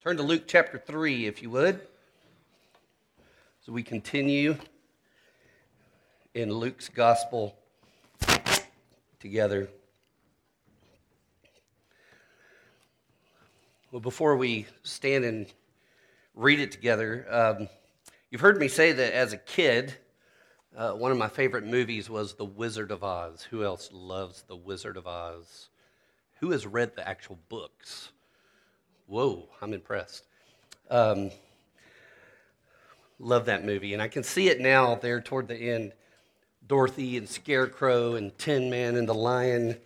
Turn to Luke chapter 3, if you would. So we continue in Luke's gospel together. Well, before we stand and read it together, um, you've heard me say that as a kid, uh, one of my favorite movies was The Wizard of Oz. Who else loves The Wizard of Oz? Who has read the actual books? Whoa, I'm impressed. Um, love that movie. And I can see it now there toward the end. Dorothy and Scarecrow and Tin Man and the Lion.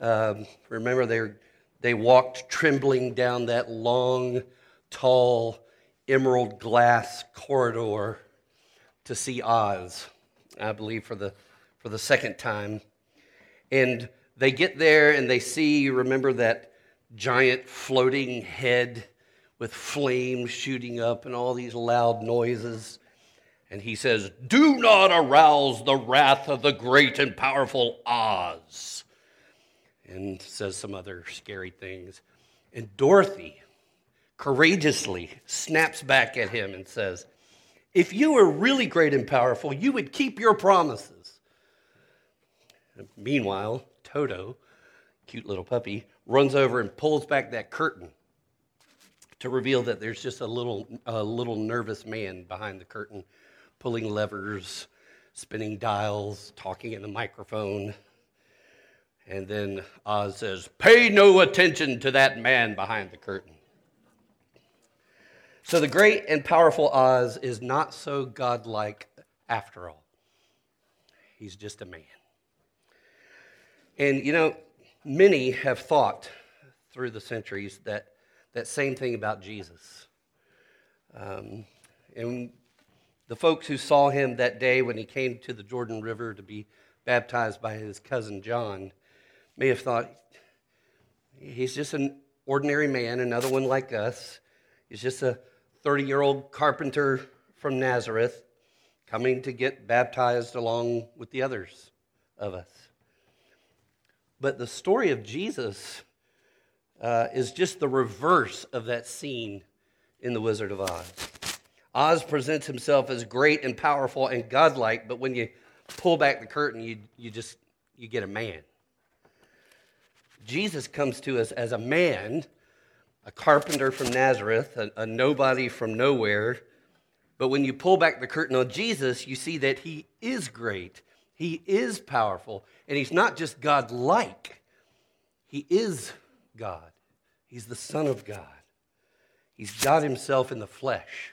Um, remember, they they walked trembling down that long, tall, emerald glass corridor to see Oz, I believe, for the, for the second time. And they get there and they see, remember that giant floating head with flames shooting up and all these loud noises. And he says, Do not arouse the wrath of the great and powerful Oz. And says some other scary things. And Dorothy courageously snaps back at him and says, If you were really great and powerful, you would keep your promises. And meanwhile, Toto, cute little puppy, runs over and pulls back that curtain to reveal that there's just a little, a little nervous man behind the curtain, pulling levers, spinning dials, talking in the microphone. And then Oz says, Pay no attention to that man behind the curtain. So the great and powerful Oz is not so godlike after all. He's just a man. And you know, many have thought through the centuries that that same thing about Jesus. Um, and the folks who saw him that day when he came to the Jordan River to be baptized by his cousin John may have thought he's just an ordinary man, another one like us. He's just a 30 year old carpenter from Nazareth coming to get baptized along with the others of us. But the story of Jesus uh, is just the reverse of that scene in The Wizard of Oz. Oz presents himself as great and powerful and godlike, but when you pull back the curtain, you, you just you get a man. Jesus comes to us as a man, a carpenter from Nazareth, a, a nobody from nowhere. But when you pull back the curtain on Jesus, you see that he is great, he is powerful, and he's not just God like, he is God. He's the Son of God. He's God Himself in the flesh.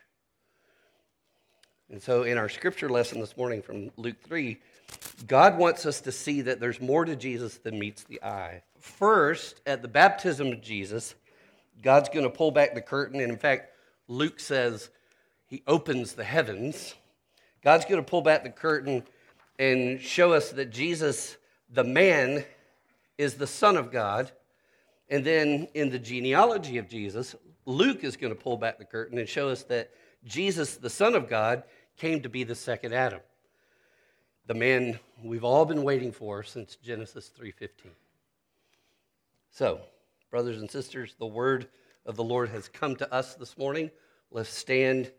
And so, in our scripture lesson this morning from Luke 3, God wants us to see that there's more to Jesus than meets the eye. First, at the baptism of Jesus, God's going to pull back the curtain. And in fact, Luke says he opens the heavens. God's going to pull back the curtain and show us that Jesus, the man, is the Son of God. And then in the genealogy of Jesus, Luke is going to pull back the curtain and show us that Jesus, the Son of God, came to be the second Adam, the man we've all been waiting for since Genesis 3:15. So, brothers and sisters, the word of the Lord has come to us this morning. Let's stand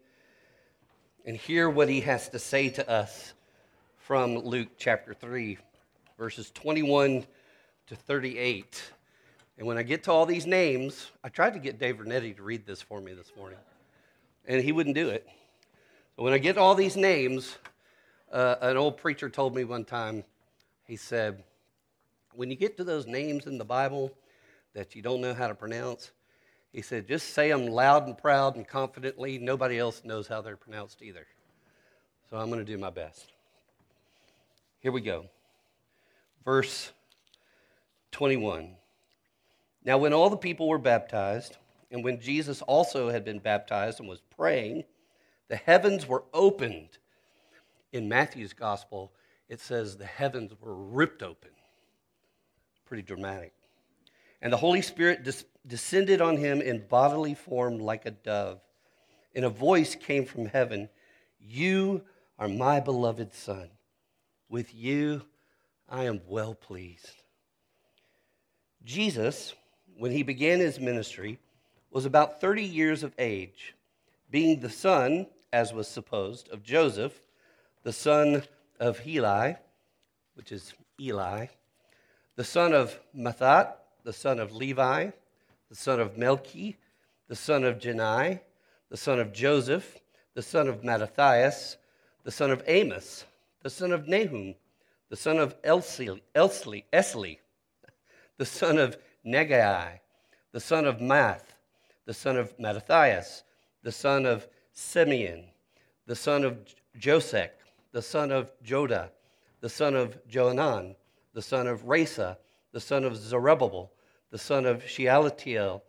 and hear what he has to say to us from Luke chapter 3, verses 21 to 38. And when I get to all these names, I tried to get Dave Vernetti to read this for me this morning, and he wouldn't do it. But when I get to all these names, uh, an old preacher told me one time, he said, when you get to those names in the Bible that you don't know how to pronounce, he said, just say them loud and proud and confidently. Nobody else knows how they're pronounced either. So I'm going to do my best. Here we go. Verse 21. Now, when all the people were baptized, and when Jesus also had been baptized and was praying, the heavens were opened. In Matthew's gospel, it says the heavens were ripped open. Pretty dramatic. And the Holy Spirit des- descended on him in bodily form like a dove. And a voice came from heaven You are my beloved Son. With you I am well pleased. Jesus when he began his ministry, was about 30 years of age, being the son, as was supposed, of Joseph, the son of Heli, which is Eli, the son of Matthat, the son of Levi, the son of Melchi, the son of Jannai, the son of Joseph, the son of Mattathias, the son of Amos, the son of Nahum, the son of Elsli, Elsli, Esli, the son of Negai, the son of Maath, the son of Mattathias, the son of Simeon, the son of Josech, the son of Joda, the son of Johanan, the son of Rhesa, the son of Zerubbabel, the son of Shealtiel,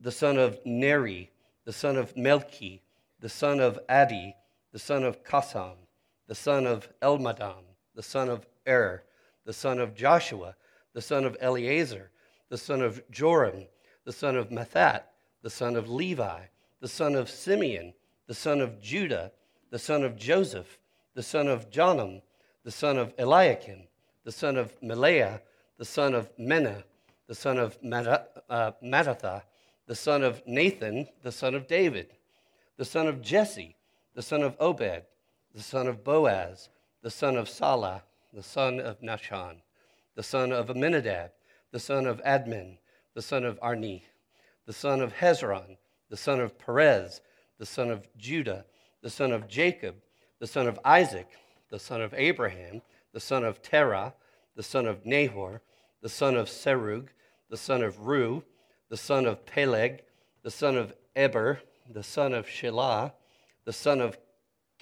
the son of Neri, the son of Melchi, the son of Adi, the son of Cosam, the son of Elmadam, the son of Er, the son of Joshua, the son of Eleazar, the son of Joram, the son of Matthat, the son of Levi, the son of Simeon, the son of Judah, the son of Joseph, the son of Jonam, the son of Eliakim, the son of Melea, the son of Menna, the son of uh, Mattatha, the son of Nathan, the son of David, the son of Jesse, the son of Obed, the son of Boaz, the son of Salah, the son of Nahshon, the son of Amminadab, the son of Admin, the son of Arni, the son of Hezron, the son of Perez, the son of Judah, the son of Jacob, the son of Isaac, the son of Abraham, the son of Terah, the son of Nahor, the son of Serug, the son of Reu, the son of Peleg, the son of Eber, the son of Shelah, the son of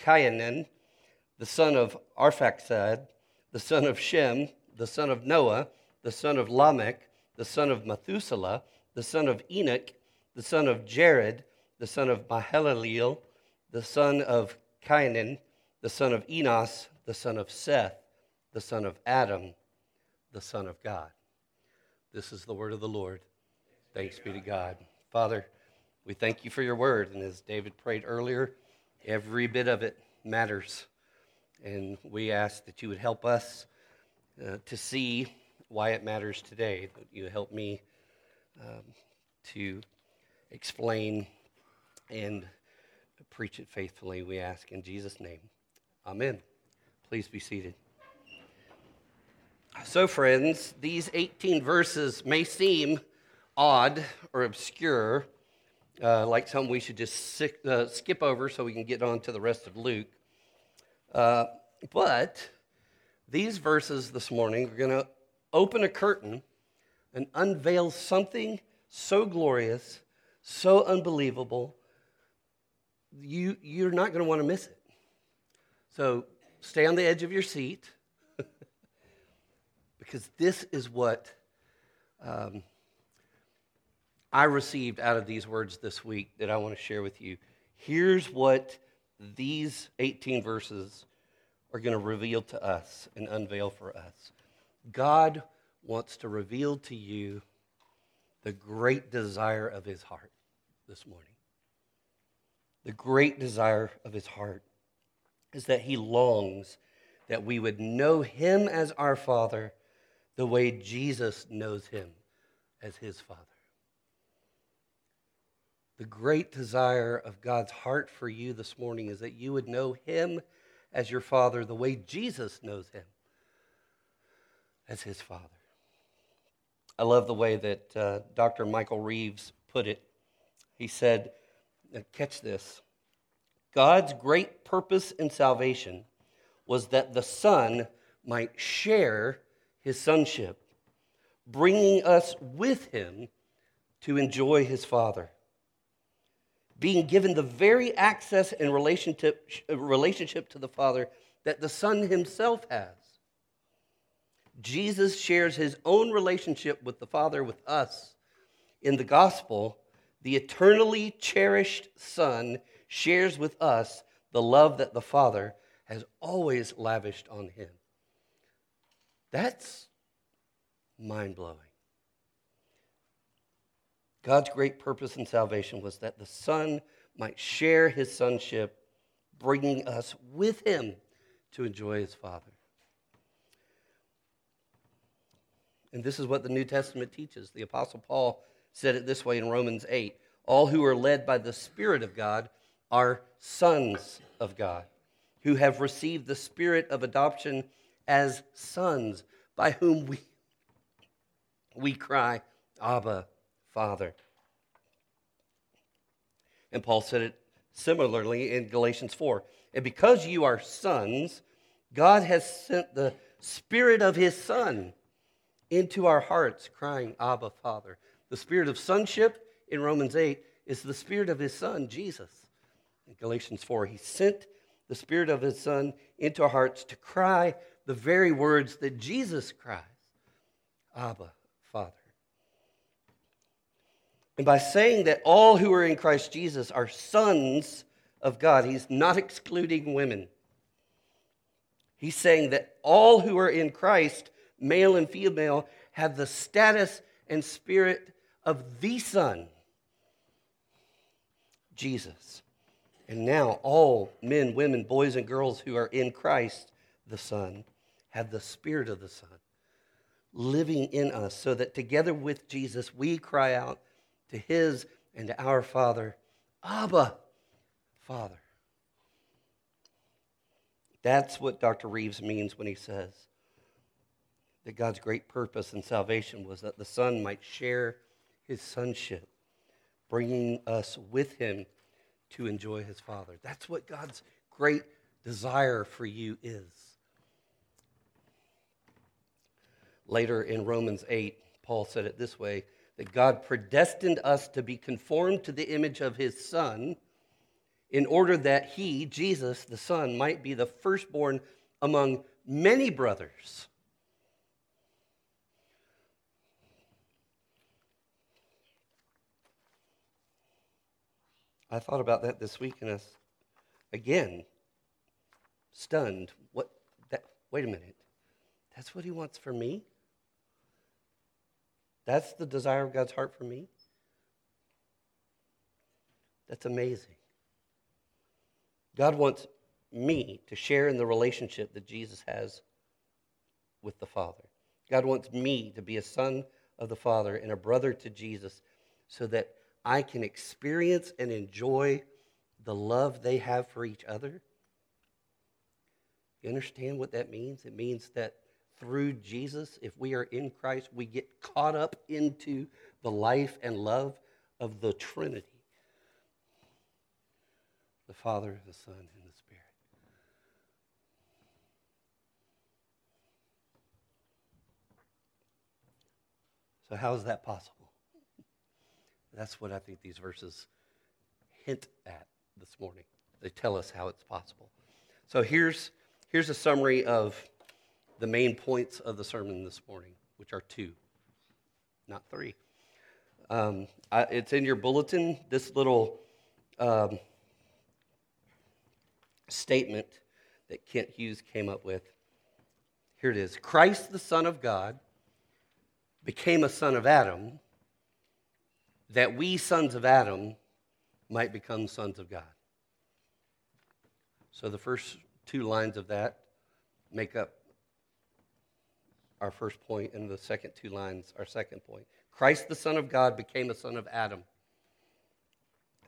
Cainan, the son of Arphaxad, the son of Shem, the son of Noah, the son of Lamech, the son of Methuselah, the son of Enoch, the son of Jared, the son of Mahalaleel, the son of Cainan, the son of Enos, the son of Seth, the son of Adam, the Son of God. This is the word of the Lord. Thanks be to God. Father, we thank you for your word. And as David prayed earlier, every bit of it matters. And we ask that you would help us uh, to see why it matters today. That you help me um, to explain and preach it faithfully, we ask in Jesus' name. Amen. Please be seated. So, friends, these 18 verses may seem odd or obscure, uh, like some we should just uh, skip over so we can get on to the rest of Luke. Uh, but these verses this morning are going to open a curtain and unveil something so glorious, so unbelievable, you, you're not going to want to miss it. So stay on the edge of your seat because this is what um, I received out of these words this week that I want to share with you. Here's what these 18 verses are going to reveal to us and unveil for us. God wants to reveal to you the great desire of his heart this morning. The great desire of his heart is that he longs that we would know him as our Father the way Jesus knows him as his Father. The great desire of God's heart for you this morning is that you would know him as your Father the way Jesus knows him as his Father. I love the way that uh, Dr. Michael Reeves put it. He said, catch this God's great purpose in salvation was that the Son might share his sonship, bringing us with him to enjoy his Father. Being given the very access and relationship, relationship to the Father that the Son himself has. Jesus shares his own relationship with the Father with us. In the gospel, the eternally cherished Son shares with us the love that the Father has always lavished on him. That's mind blowing. God's great purpose in salvation was that the Son might share his sonship, bringing us with him to enjoy his Father. And this is what the New Testament teaches. The Apostle Paul said it this way in Romans 8 All who are led by the Spirit of God are sons of God, who have received the Spirit of adoption as sons, by whom we, we cry, Abba, Father. And Paul said it similarly in Galatians 4. And because you are sons, God has sent the Spirit of His Son into our hearts, crying, Abba, Father. The spirit of sonship in Romans 8 is the spirit of His Son, Jesus. In Galatians 4, He sent the Spirit of His Son into our hearts to cry the very words that Jesus cries Abba, Father. And by saying that all who are in Christ Jesus are sons of God, He's not excluding women. He's saying that all who are in Christ, male and female, have the status and spirit of the Son, Jesus. And now all men, women, boys, and girls who are in Christ, the Son, have the Spirit of the Son living in us, so that together with Jesus we cry out to His and to our Father, Abba, Father. That's what Dr. Reeves means when he says that God's great purpose in salvation was that the Son might share his sonship, bringing us with him to enjoy his Father. That's what God's great desire for you is. Later in Romans 8, Paul said it this way that God predestined us to be conformed to the image of his Son in order that he, Jesus, the Son, might be the firstborn among many brothers. I thought about that this week and I was, again, stunned. What that wait a minute. That's what he wants for me? That's the desire of God's heart for me? That's amazing. God wants me to share in the relationship that Jesus has with the Father. God wants me to be a son of the Father and a brother to Jesus so that I can experience and enjoy the love they have for each other. You understand what that means? It means that through Jesus, if we are in Christ, we get caught up into the life and love of the Trinity the Father, the Son, and the Spirit. So, how is that possible? That's what I think these verses hint at this morning. They tell us how it's possible. So, here's, here's a summary of the main points of the sermon this morning, which are two, not three. Um, I, it's in your bulletin, this little um, statement that Kent Hughes came up with. Here it is Christ, the Son of God, became a son of Adam that we, sons of Adam, might become sons of God. So the first two lines of that make up our first point, and the second two lines, our second point. Christ, the Son of God, became a son of Adam,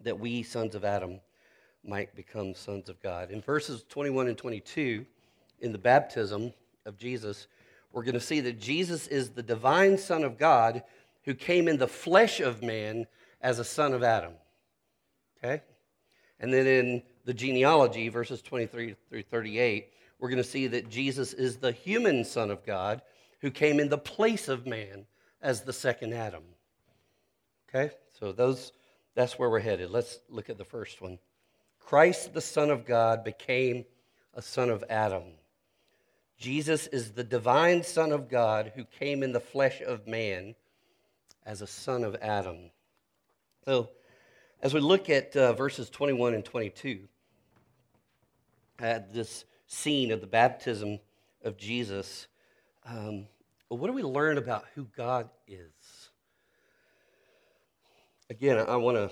that we, sons of Adam, might become sons of God. In verses 21 and 22, in the baptism of Jesus, we're going to see that Jesus is the divine Son of God who came in the flesh of man as a son of Adam. Okay? And then in the genealogy, verses 23 through 38, we're going to see that Jesus is the human Son of God who came in the place of man as the second Adam. Okay? So those that's where we're headed. Let's look at the first one. Christ, the Son of God, became a son of Adam. Jesus is the divine Son of God who came in the flesh of man as a son of Adam. So, as we look at uh, verses 21 and 22, at this scene of the baptism of Jesus, um, what do we learn about who God is? Again, I want to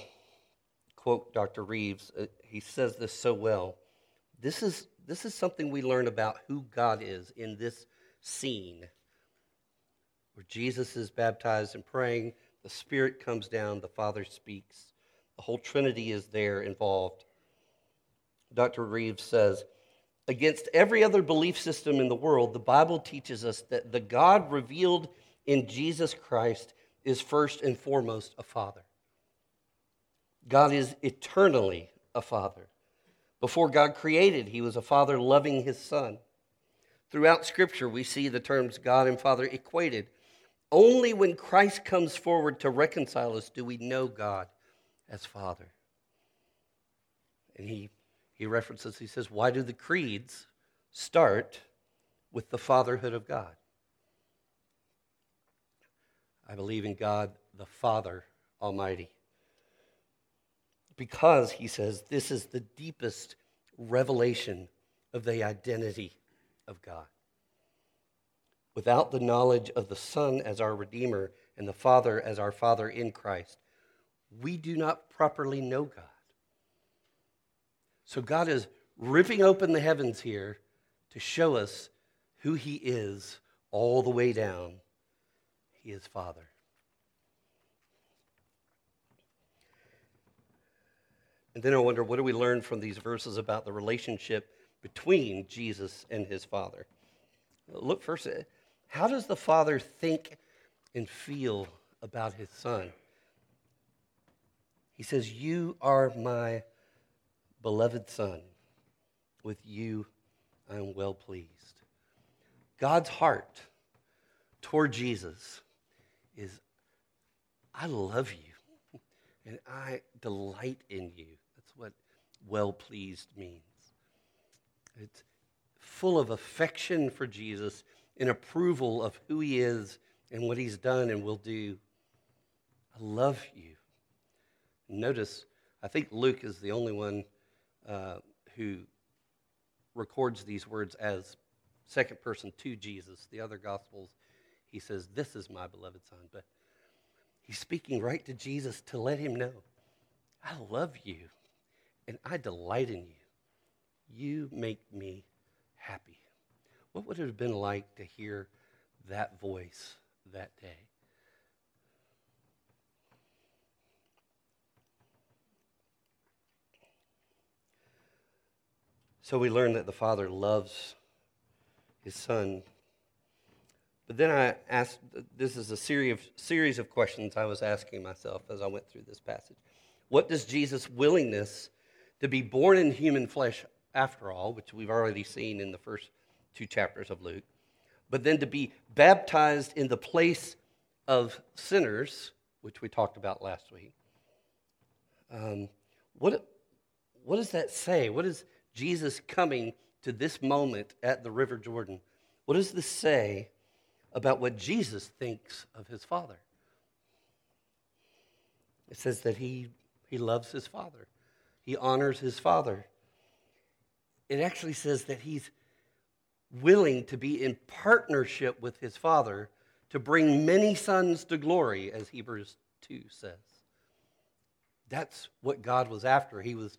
quote Dr. Reeves. Uh, he says this so well. This is, this is something we learn about who God is in this scene where Jesus is baptized and praying. the Spirit comes down, the Father speaks. The whole Trinity is there involved. Dr. Reeves says, Against every other belief system in the world, the Bible teaches us that the God revealed in Jesus Christ is first and foremost a father. God is eternally a father. Before God created, he was a father loving his son. Throughout Scripture, we see the terms God and Father equated. Only when Christ comes forward to reconcile us do we know God as Father. And he, he references, he says, Why do the creeds start with the fatherhood of God? I believe in God the Father Almighty. Because, he says, this is the deepest revelation of the identity of God. Without the knowledge of the Son as our Redeemer and the Father as our Father in Christ, we do not properly know God. So God is ripping open the heavens here to show us who He is all the way down he is Father. And then I wonder, what do we learn from these verses about the relationship between Jesus and his Father? Look first, uh, how does the Father think and feel about his Son? He says, You are my beloved Son. With you I am well pleased. God's heart toward Jesus is I love you and I delight in you. That's what well pleased means. It's full of affection for Jesus and approval of who he is and what he's done and will do. I love you. Notice, I think Luke is the only one uh, who records these words as second person to Jesus. The other Gospels he says, This is my beloved son. But he's speaking right to Jesus to let him know, I love you and I delight in you. You make me happy. What would it have been like to hear that voice that day? So we learn that the Father loves his Son but then I asked, this is a series of, series of questions I was asking myself as I went through this passage. What does Jesus' willingness to be born in human flesh, after all, which we've already seen in the first two chapters of Luke, but then to be baptized in the place of sinners, which we talked about last week, um, what, what does that say? What is Jesus coming to this moment at the River Jordan? What does this say about what Jesus thinks of his Father. It says that he, he loves his Father, he honors his Father. It actually says that he's willing to be in partnership with his Father to bring many sons to glory, as Hebrews 2 says. That's what God was after. He was,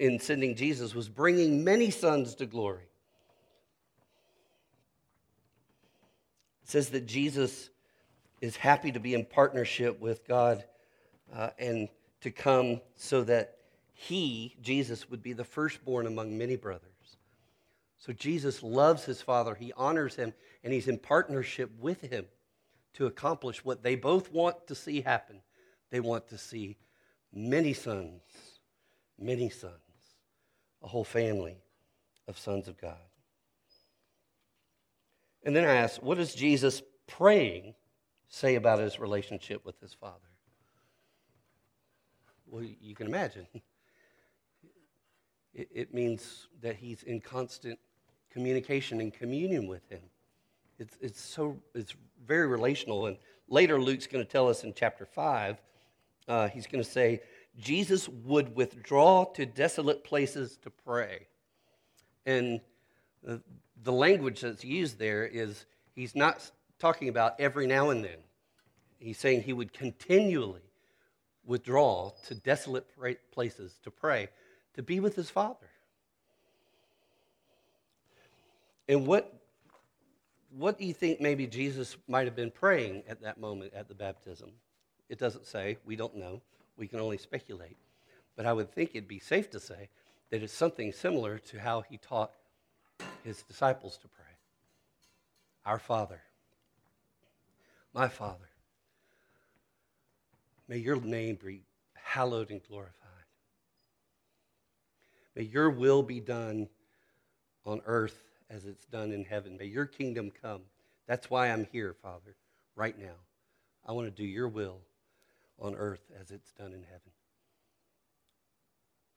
in sending Jesus, was bringing many sons to glory. It says that Jesus is happy to be in partnership with God uh, and to come so that he, Jesus, would be the firstborn among many brothers. So Jesus loves his Father, he honors him, and he's in partnership with him to accomplish what they both want to see happen. They want to see many sons, many sons, a whole family of sons of God. And then I asked, what does Jesus praying say about his relationship with his Father? Well, you can imagine. It, it means that he's in constant communication and communion with him. It's, it's, so, it's very relational. And later, Luke's going to tell us in chapter 5, uh, he's going to say, Jesus would withdraw to desolate places to pray. And the language that's used there is he's not talking about every now and then. He's saying he would continually withdraw to desolate places to pray, to be with his Father. And what, what do you think maybe Jesus might have been praying at that moment at the baptism? It doesn't say. We don't know. We can only speculate. But I would think it'd be safe to say that it's something similar to how he taught his disciples to pray Our Father, my Father, may your name be hallowed and glorified. May your will be done on earth as it's done in heaven. May your kingdom come. That's why I'm here, Father, right now. I want to do your will on earth as it's done in heaven.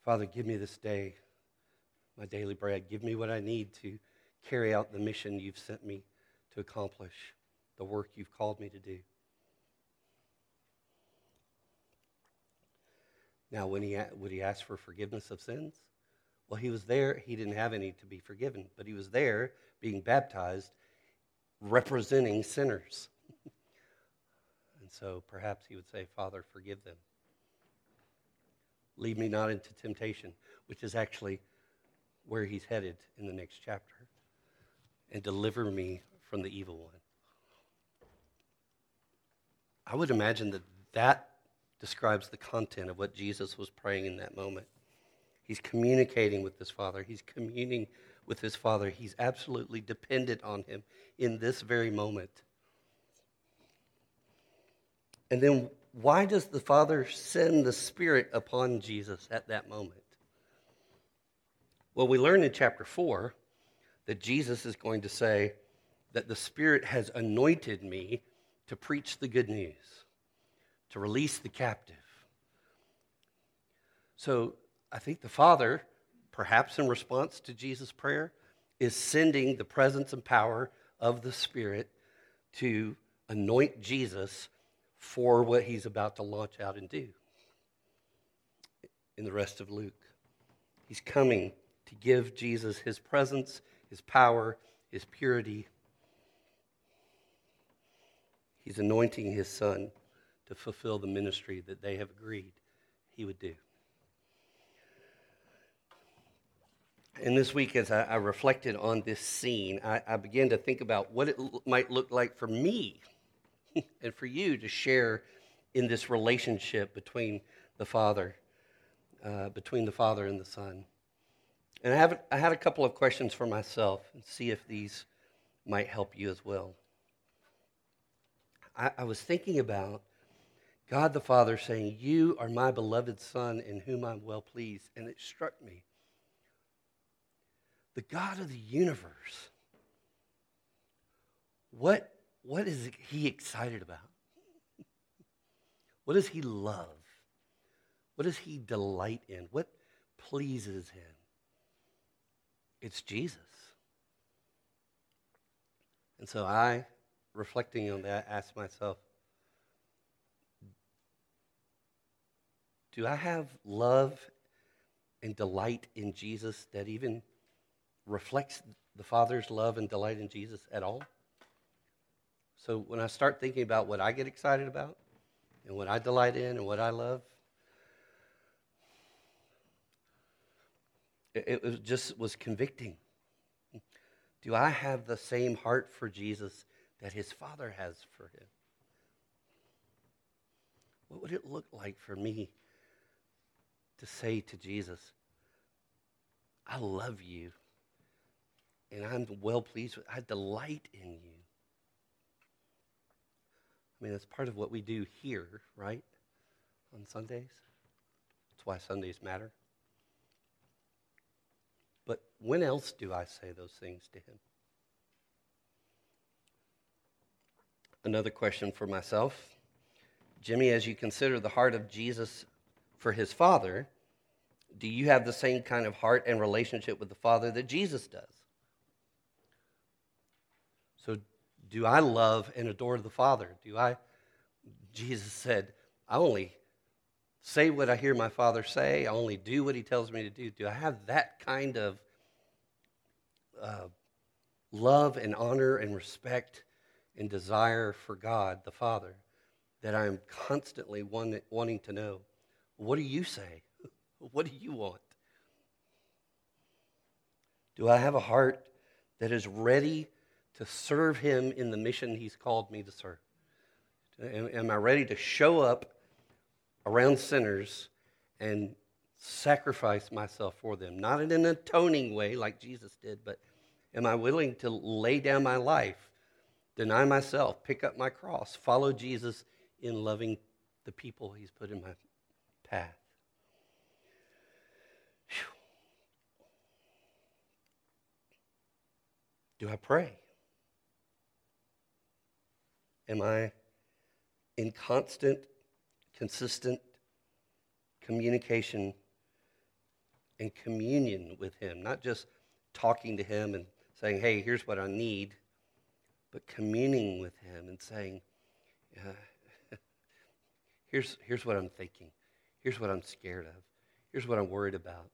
Father, give me this day my daily bread. Give me what I need to carry out the mission you've sent me to accomplish, the work you've called me to do. Now, when he, would he ask for forgiveness of sins? Well, he was there. He didn't have any to be forgiven, but he was there being baptized, representing sinners. So perhaps he would say, Father, forgive them. Lead me not into temptation, which is actually where he's headed in the next chapter, and deliver me from the evil one. I would imagine that that describes the content of what Jesus was praying in that moment. He's communicating with his Father, he's communing with his Father. He's absolutely dependent on him in this very moment. And then, why does the Father send the Spirit upon Jesus at that moment? Well, we learn in chapter 4 that Jesus is going to say that the Spirit has anointed me to preach the good news, to release the captive. So I think the Father, perhaps in response to Jesus' prayer, is sending the presence and power of the Spirit to anoint Jesus for what he's about to launch out and do in the rest of Luke. He's coming to give Jesus his presence, his power, his purity. He's anointing his son to fulfill the ministry that they have agreed he would do. And this week, as I, I reflected on this scene, I, I, began to think about what it l- might look like for me and for you to share in this relationship between the Father, uh, between the Father and the Son. And I, have, I had a couple of questions for myself and see if these might help you as well. I, I was thinking about God the Father saying, You are my beloved Son in whom I'm well pleased. And it struck me. The God of the universe, what, what is he excited about? What does he love? What does he delight in? What pleases him? It's Jesus. And so I, reflecting on that, asked myself, do I have love and delight in Jesus that even reflects the Father's love and delight in Jesus at all? So when I start thinking about what I get excited about and what I delight in and what I love, it, was just was convicting. Do I have the same heart for Jesus that his Father has for him? What would it look like for me to say to Jesus, I love you and I'm well pleased with I delight in you. I mean, that's part of what we do here, right? On Sundays. That's why Sundays matter. But when else do I say those things to him? Another question for myself. Jimmy, as you consider the heart of Jesus for his Father, do you have the same kind of heart and relationship with the Father that Jesus does? So, do I love and adore the Father? Do I? Jesus said, I only say what I hear my Father say, I only do what He tells me to do. Do I have that kind of uh, love and honor and respect and desire for God the Father that I'm constantly wanting to know? What do you say? What do you want? Do I have a heart that is ready to serve Him in the mission He's called me to serve? Am, am I ready to show up around sinners and sacrifice myself for them? Not in an atoning way like Jesus did, but am I willing to lay down my life, deny myself, pick up my cross, follow Jesus in loving the people he's put in my path? Do I pray? Am I in constant, consistent communication and communion with Him? Not just talking to Him and saying, hey, here's what I need, but communing with Him and saying, here's, here's what I'm thinking. Here's what I'm scared of. Here's what I'm worried about.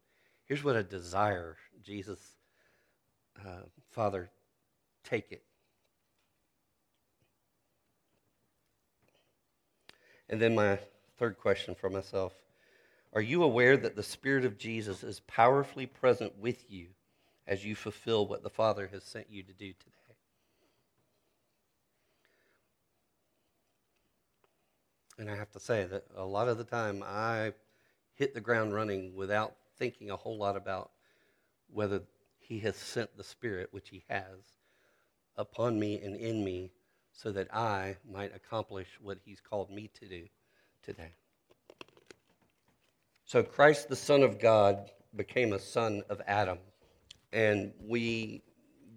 Here's what I desire. Jesus, uh, Father, take it. And then my third question for myself Are you aware that the Spirit of Jesus is powerfully present with you as you fulfill what the Father has sent you to do today? And I have to say that a lot of the time I hit the ground running without thinking a whole lot about whether He has sent the Spirit, which He has, upon me and in me so that I might accomplish what he's called me to do today. So Christ, the Son of God, became a son of Adam. And we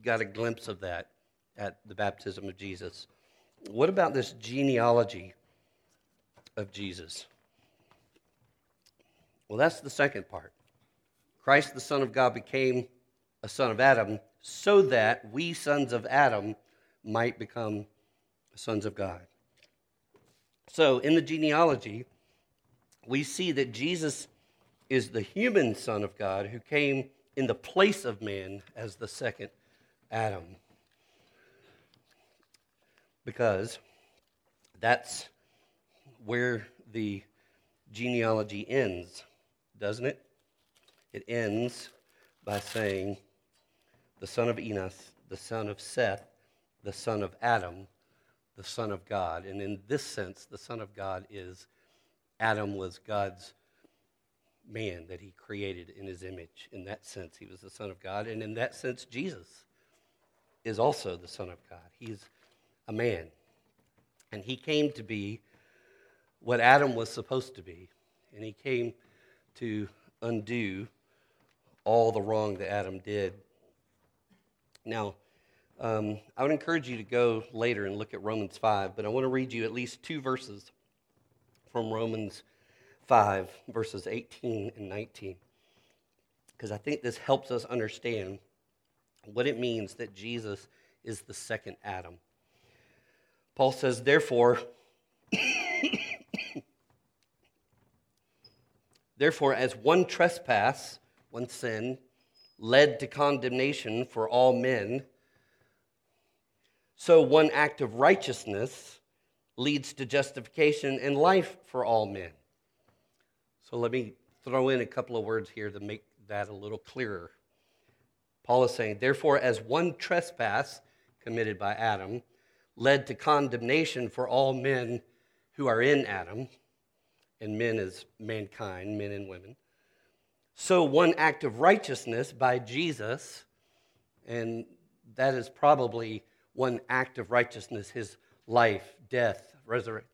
got a glimpse of that at the baptism of Jesus. What about this genealogy of Jesus? Well, that's the second part. Christ, the Son of God, became a son of Adam so that we, sons of Adam, might become sons of God. So, in the genealogy, we see that Jesus is the human Son of God who came in the place of man as the second Adam. Because that's where the genealogy ends, doesn't it? It ends by saying, the son of Enos, the son of Seth, the son of Adam, the Son of God. And in this sense, the Son of God is Adam was God's man that he created in his image. In that sense, he was the Son of God. And in that sense, Jesus is also the Son of God. He's a man. And he came to be what Adam was supposed to be. And he came to undo all the wrong that Adam did. Now, um, I would encourage you to go later and look at Romans 5, but I want to read you at least two verses from Romans 5, verses 18 and 19, because I think this helps us understand what it means that Jesus is the second Adam. Paul says, Therefore, therefore, as one trespass, one sin, led to condemnation for all men, so one act of righteousness leads to justification and life for all men. So let me throw in a couple of words here to make that a little clearer. Paul is saying, therefore, as one trespass committed by Adam led to condemnation for all men who are in Adam, and men is mankind, men and women, so one act of righteousness by Jesus, and that is probably one act of righteousness, his life, death, resurrection,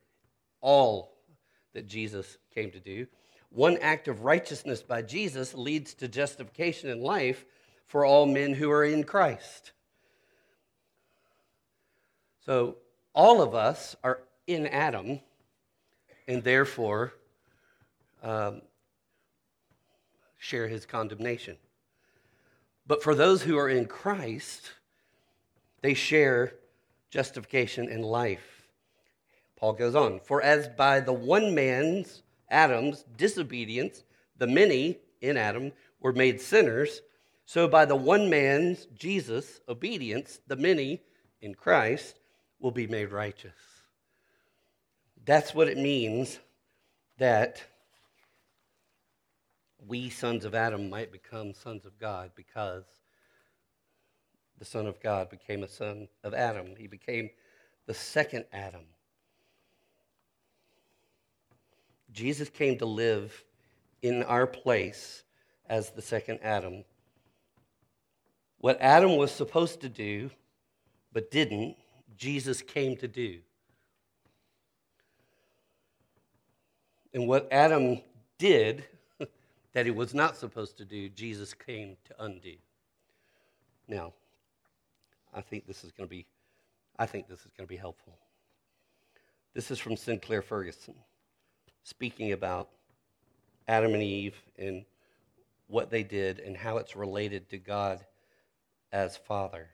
all that Jesus came to do. One act of righteousness by Jesus leads to justification in life for all men who are in Christ. So, all of us are in Adam, and therefore um, share his condemnation. But for those who are in Christ, they share justification and life. Paul goes on, for as by the one man's, Adam's, disobedience, the many in Adam were made sinners, so by the one man's, Jesus, obedience, the many in Christ will be made righteous. That's what it means that we, sons of Adam, might become sons of God because the Son of God became a son of Adam. He became the second Adam. Jesus came to live in our place as the second Adam. What Adam was supposed to do but didn't, Jesus came to do. And what Adam did that he was not supposed to do, Jesus came to undo. Now, I think this is going to be I think this is going to be helpful. This is from Sinclair Ferguson speaking about Adam and Eve and what they did and how it's related to God as Father.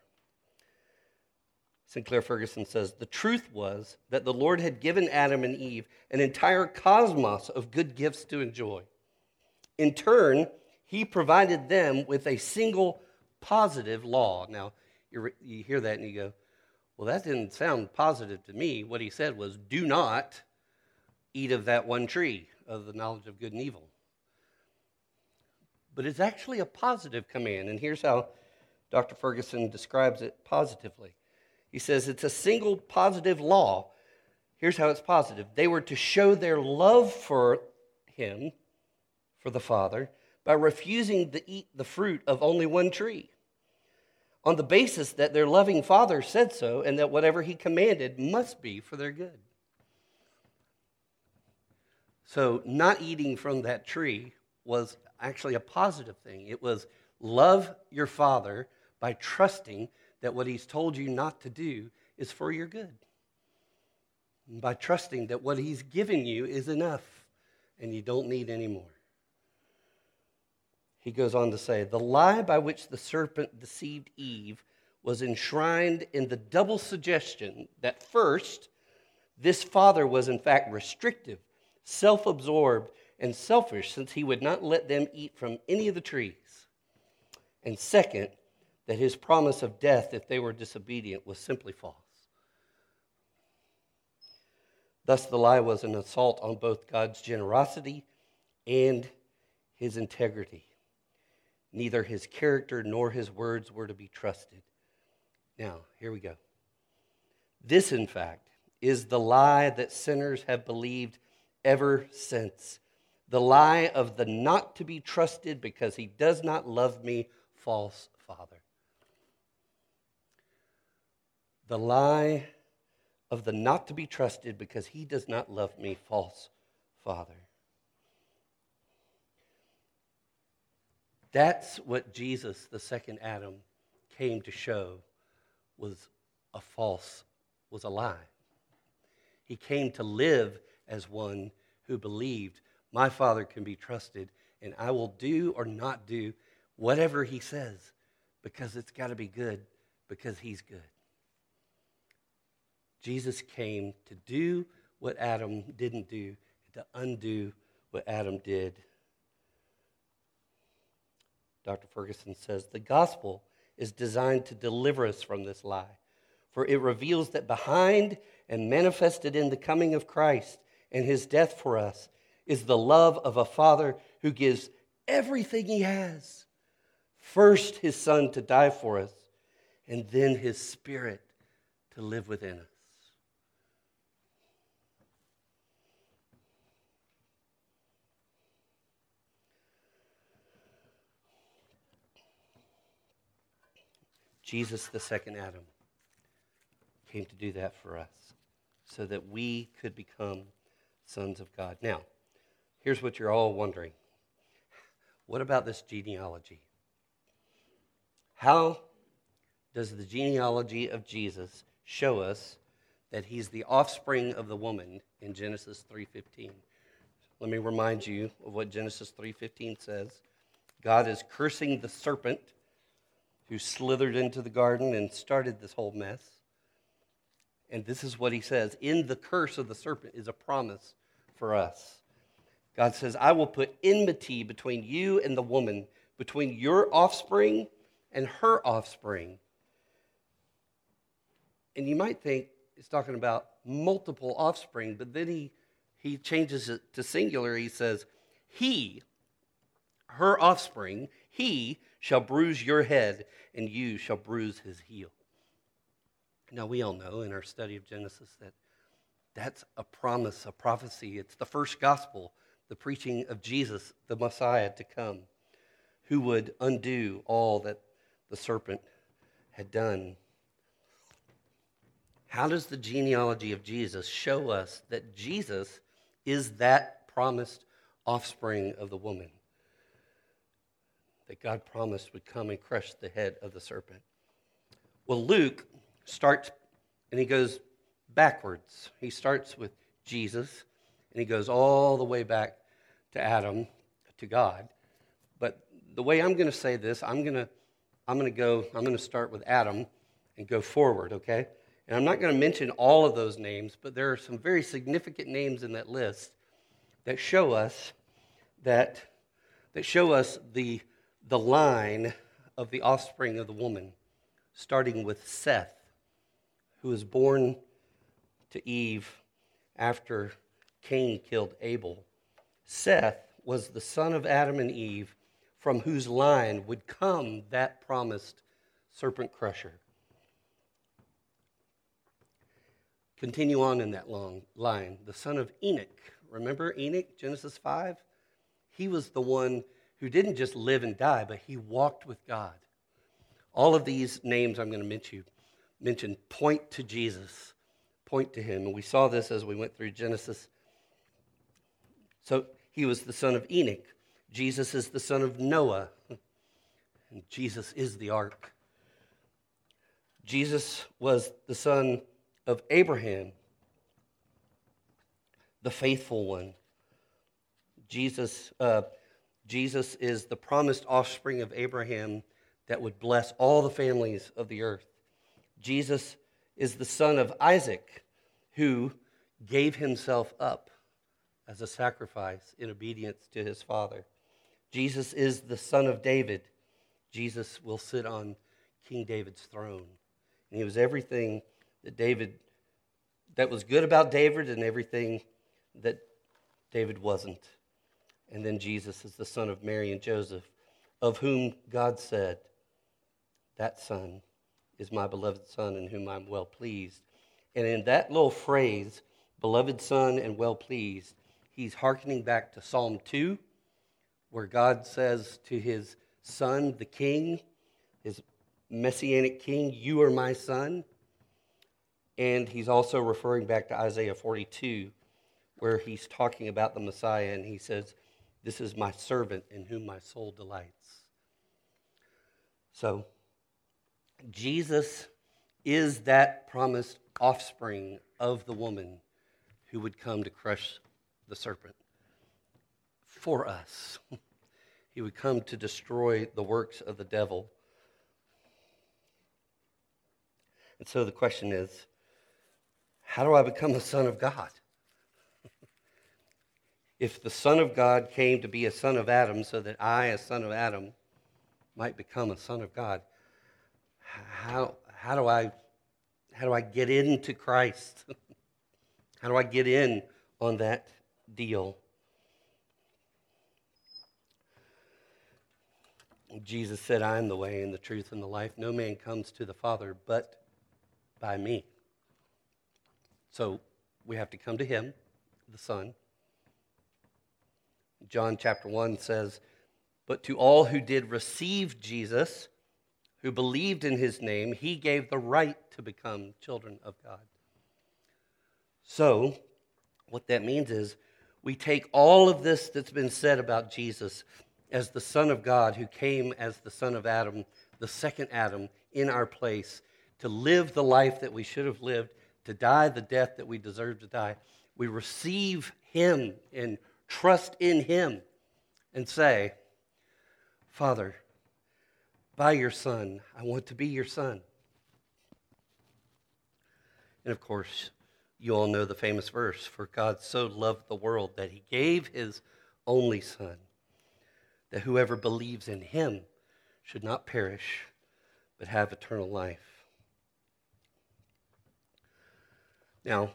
Sinclair Ferguson says The truth was that the Lord had given Adam and Eve an entire cosmos of good gifts to enjoy. In turn, he provided them with a single positive law. Now, you hear that and you go, well, that didn't sound positive to me. What he said was, do not eat of that one tree of the knowledge of good and evil. But it's actually a positive command, and here's how Dr. Ferguson describes it positively. He says it's a single positive law. Here's how it's positive they were to show their love for him, for the Father, by refusing to eat the fruit of only one tree on the basis that their loving Father said so and that whatever He commanded must be for their good. So, not eating from that tree was actually a positive thing. It was love your Father by trusting that what He's told you not to do is for your good. By trusting that what He's given you is enough and you don't need any more he goes on to say, The lie by which the serpent deceived Eve was enshrined in the double suggestion that first, this father was in fact restrictive, self absorbed, and selfish since he would not let them eat from any of the trees. And second, that his promise of death if they were disobedient was simply false. Thus, the lie was an assault on both God's generosity and his integrity. Neither his character nor his words were to be trusted. Now, here we go. This, in fact, is the lie that sinners have believed ever since. The lie of the not to be trusted because he does not love me, false father. The lie of the not to be trusted because he does not love me, false father. That's what Jesus, the second Adam, came to show was a false, was a lie. He came to live as one who believed, my Father can be trusted, and I will do or not do whatever He says because it's got to be good because He's good. Jesus came to do what Adam didn't do, to undo what Adam did. Dr. Ferguson says, the gospel is designed to deliver us from this lie, for it reveals that behind and manifested in the coming of Christ and his death for us is the love of a father who gives everything he has first his son to die for us, and then his spirit to live within us. Jesus, the second Adam, came to do that for us so that we could become sons of God. Now, here's what you're all wondering what about this genealogy? How does the genealogy of Jesus show us that he's the offspring of the woman in Genesis 3:15? Let me remind you of what Genesis 3:15 says. God is cursing the serpent who slithered into the garden and started this whole mess. And this is what he says In the curse of the serpent is a promise for us. God says, I will put enmity between you and the woman, between your offspring and her offspring. And you might think he's talking about multiple offspring, but then he, he changes it to singular. He says, He, her offspring, he shall bruise your head, and you shall bruise his heel. Now, we all know in our study of Genesis that That's a promise, a prophecy. It's the first gospel, the preaching of Jesus, the Messiah to come, who would undo all that the serpent had done. How does the genealogy of Jesus show us that Jesus is that promised offspring of the woman? That God promised would come and crush the head of the serpent. Well, Luke starts and he goes backwards. He starts with Jesus and he goes all the way back to Adam, to God. But the way I'm going to say this, I'm going to I'm going to go I'm going to start with Adam and go forward, okay? And I'm not going to mention all of those names, but there are some very significant names in that list that show us that that show us the the line of the offspring of the woman, starting with Seth, who was born to Eve after Cain killed Abel. Seth was the son of Adam and Eve, from whose line would come that promised serpent crusher. Continue on in that long line. The son of Enoch. Remember Enoch, Genesis 5? He was the one who didn't just live and die, but he walked with God. All of these names I'm going to mention, mention point to Jesus point to him. And we saw this as we went through Genesis. So he was the son of Enoch. Jesus is the son of Noah. And Jesus is the ark. Jesus was the son of Abraham, the faithful one. Jesus, uh, Jesus is the promised offspring of Abraham that would bless all the families of the earth. Jesus is the son of Isaac, who gave himself up as a sacrifice in obedience to his father. Jesus is the son of David. Jesus will sit on King David's throne. And he was everything that David that was good about David and everything that David wasn't. And then Jesus is the son of Mary and Joseph, of whom God said, That son is my beloved Son in whom I'm well pleased. And in that little phrase, beloved Son and well pleased, he's hearkening back to Psalm 2, where God says to his Son, the King, his messianic King, You are my Son. And he's also referring back to Isaiah 42, where he's talking about the Messiah, and he says, This is my servant in whom my soul delights. So, Jesus is that promised offspring of the woman who would come to crush the serpent for us. He would come to destroy the works of the devil. And so the question is how do I become a son of God? If the Son of God came to be a son of Adam so that I, a son of Adam, might become a son of God, how, how, do, I, how do I get into Christ? how do I get in on that deal? Jesus said, I am the way and the truth and the life. No man comes to the Father but by me. So we have to come to him, the Son. John chapter 1 says, But to all who did receive Jesus, who believed in his name, he gave the right to become children of God. So, what that means is we take all of this that's been said about Jesus as the Son of God who came as the Son of Adam, the second Adam, in our place, to live the life that we should have lived, to die the death that we deserve to die. We receive him and trust in him and say, Father, by your Son. I want to be your Son. And of course, you all know the famous verse For God so loved the world that he gave his only Son, that whoever believes in him should not perish, but have eternal life. Now,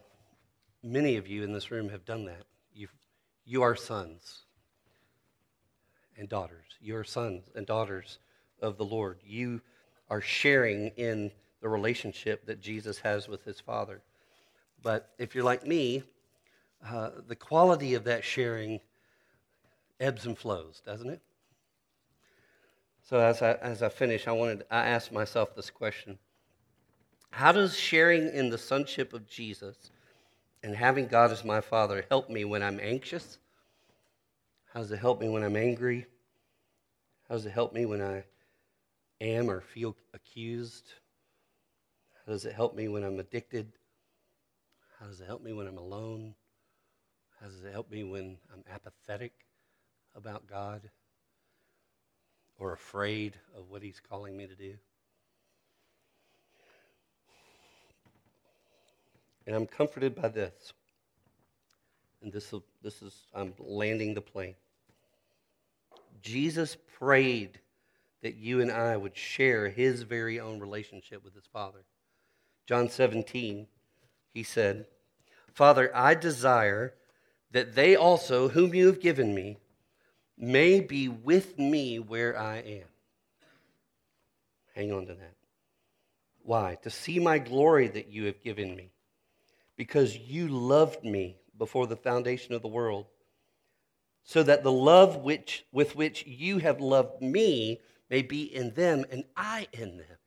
many of you in this room have done that. You've, are sons and daughters. You are sons and daughters of the Lord. You are sharing in the relationship that Jesus has with his Father. But if you're like me, uh, the quality of that sharing ebbs and flows, doesn't it? So as I, as I finish, I wanted I asked myself this question: How does sharing in the sonship of Jesus and having God as my Father help me when I'm anxious? How does it help me when I'm angry? How does it help me when I am or feel accused? How does it help me when I'm addicted? How does it help me when I'm alone? How does it help me when I'm apathetic about God or afraid of what He's calling me to do? And I'm comforted by this. And this, this is, I'm landing the plane. Jesus prayed that you and I would share his very own relationship with his Father. John 17, he said, Father, I desire that they also, whom you have given me, may be with me where I am. Hang on to that. Why? To see my glory that you have given me, because you loved me before the foundation of the world, so that the love which, with which you have loved me may be in them and I in them.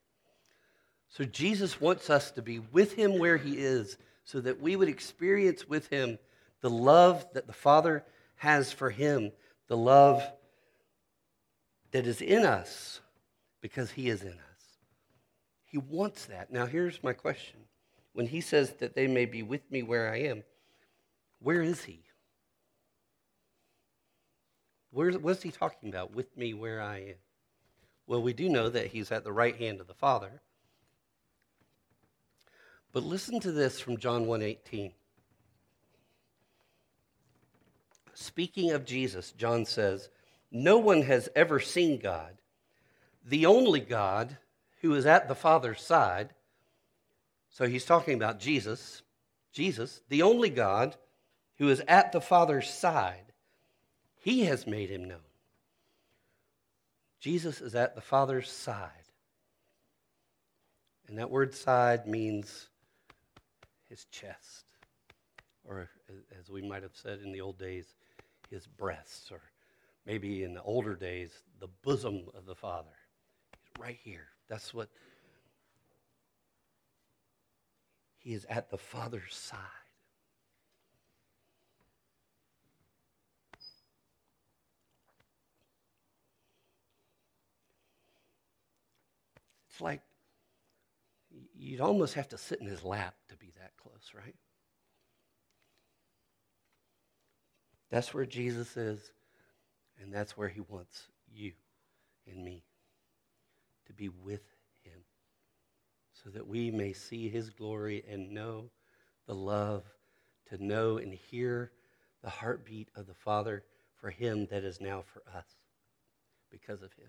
So Jesus wants us to be with him where he is so that we would experience with him the love that the Father has for him, the love that is in us because he is in us. He wants that. Now, here's my question. When he says that they may be with me where I am, where is he? Where, what's he talking about? With me where I am. Well, we do know that he's at the right hand of the Father. But listen to this from John 1:18. Speaking of Jesus, John says, "No one has ever seen God. The only God who is at the Father's side." So he's talking about Jesus. Jesus, the only God who is at the Father's side, he has made him known. Jesus is at the Father's side. And that word side means his chest, or as we might have said in the old days, his breasts, or maybe in the older days, the bosom of the Father. He's right here. That's what he is at the Father's side. It's like you'd almost have to sit in his lap to be that close, right? That's where Jesus is, and that's where he wants you and me to be with so that we may see his glory and know the love, to know and hear the heartbeat of the Father for him that is now for us because of him.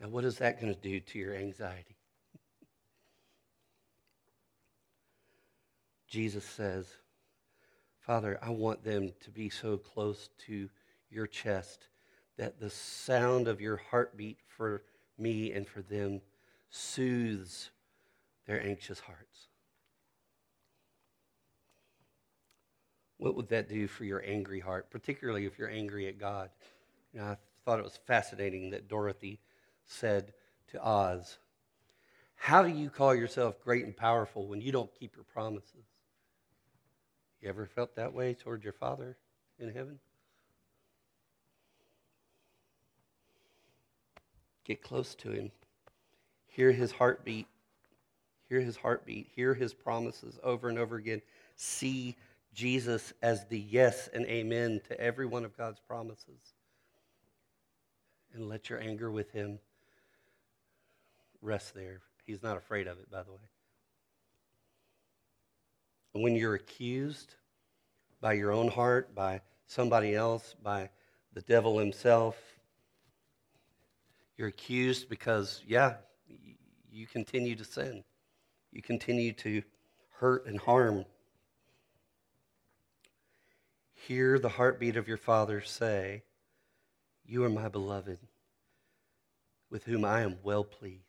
Now, what is that going to do to your anxiety? Jesus says, Father, I want them to be so close to your chest that the sound of your heartbeat for me and for them soothes their anxious hearts. What would that do for your angry heart, particularly if you're angry at God? You know, I thought it was fascinating that Dorothy said to Oz, How do you call yourself great and powerful when you don't keep your promises? You ever felt that way toward your Father in heaven? Get close to Him. Hear His heartbeat. Hear His heartbeat. Hear His promises over and over again. See Jesus as the yes and amen to every one of God's promises. And let your anger with Him rest there. He's not afraid of it, by the way. When you're accused by your own heart, by somebody else, by the devil himself, you're accused because, yeah, you continue to sin. You continue to hurt and harm. Hear the heartbeat of your Father say, You are my beloved, with whom I am well pleased.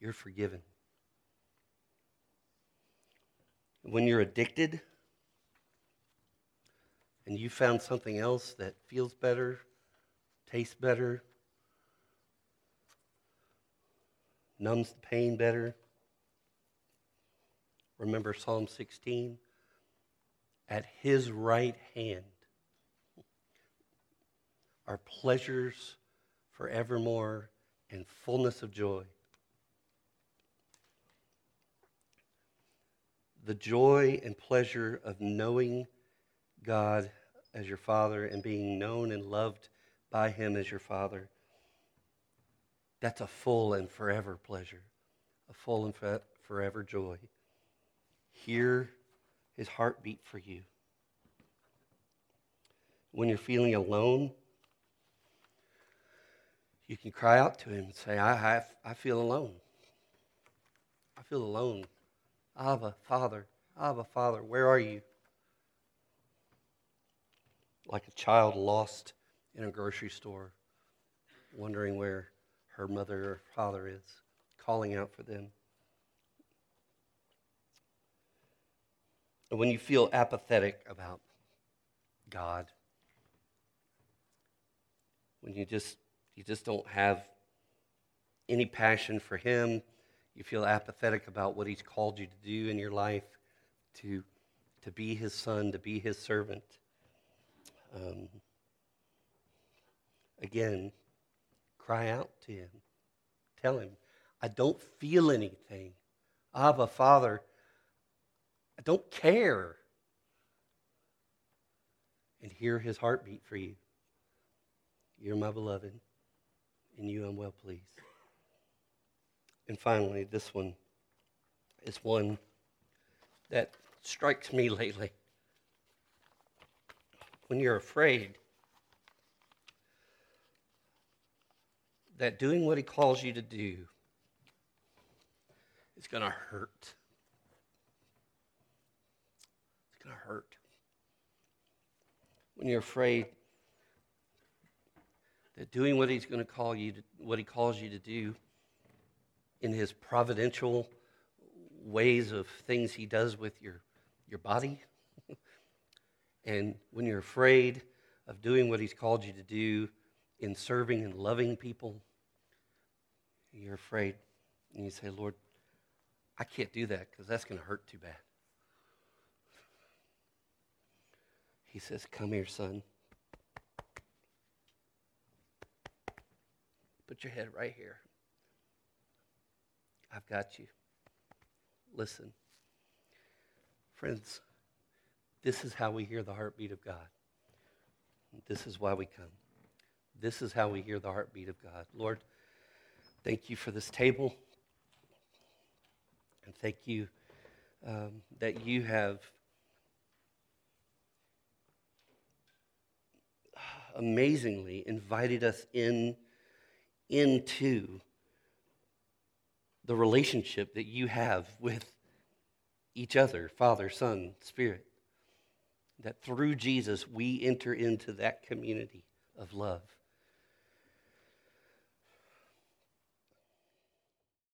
You're forgiven. when you're addicted and you found something else that feels better, tastes better, numbs the pain better, remember Psalm 16? At his right hand are pleasures forevermore and fullness of joy. The joy and pleasure of knowing God as your Father and being known and loved by Him as your Father. That's a full and forever pleasure, a full and forever joy. Hear His heartbeat for you. When you're feeling alone, you can cry out to him and say, I, I, I feel alone. I feel alone. Abba, Father, Abba, Father, where are you? Like a child lost in a grocery store, wondering where her mother or father is, calling out for them. And when you feel apathetic about God, when you just you just don't have any passion for Him. You feel apathetic about what He's called you to do in your life, to, to be His son, to be His servant. Um, again, cry out to Him. Tell Him, I don't feel anything. Abba, Father, I don't care. And hear His heartbeat for you. You're my beloved and you I'm well pleased. And finally, this one is one that strikes me lately. When you're afraid that doing what he calls you to do is going to hurt. It's going to hurt. When you're afraid that doing what he's going to call you to, what he calls you to do in his providential ways of things he does with your, your body. and when you're afraid of doing what he's called you to do in serving and loving people, you're afraid. And you say, Lord, I can't do that because that's going to hurt too bad. He says, Come here, son. Put your head right here. I've got you. Listen. Friends, this is how we hear the heartbeat of God. This is why we come. This is how we hear the heartbeat of God. Lord, thank you for this table. And thank you um, that you have amazingly invited us in into the relationship that you have with each other Father, Son, Spirit. That through Jesus, we enter into that community of love.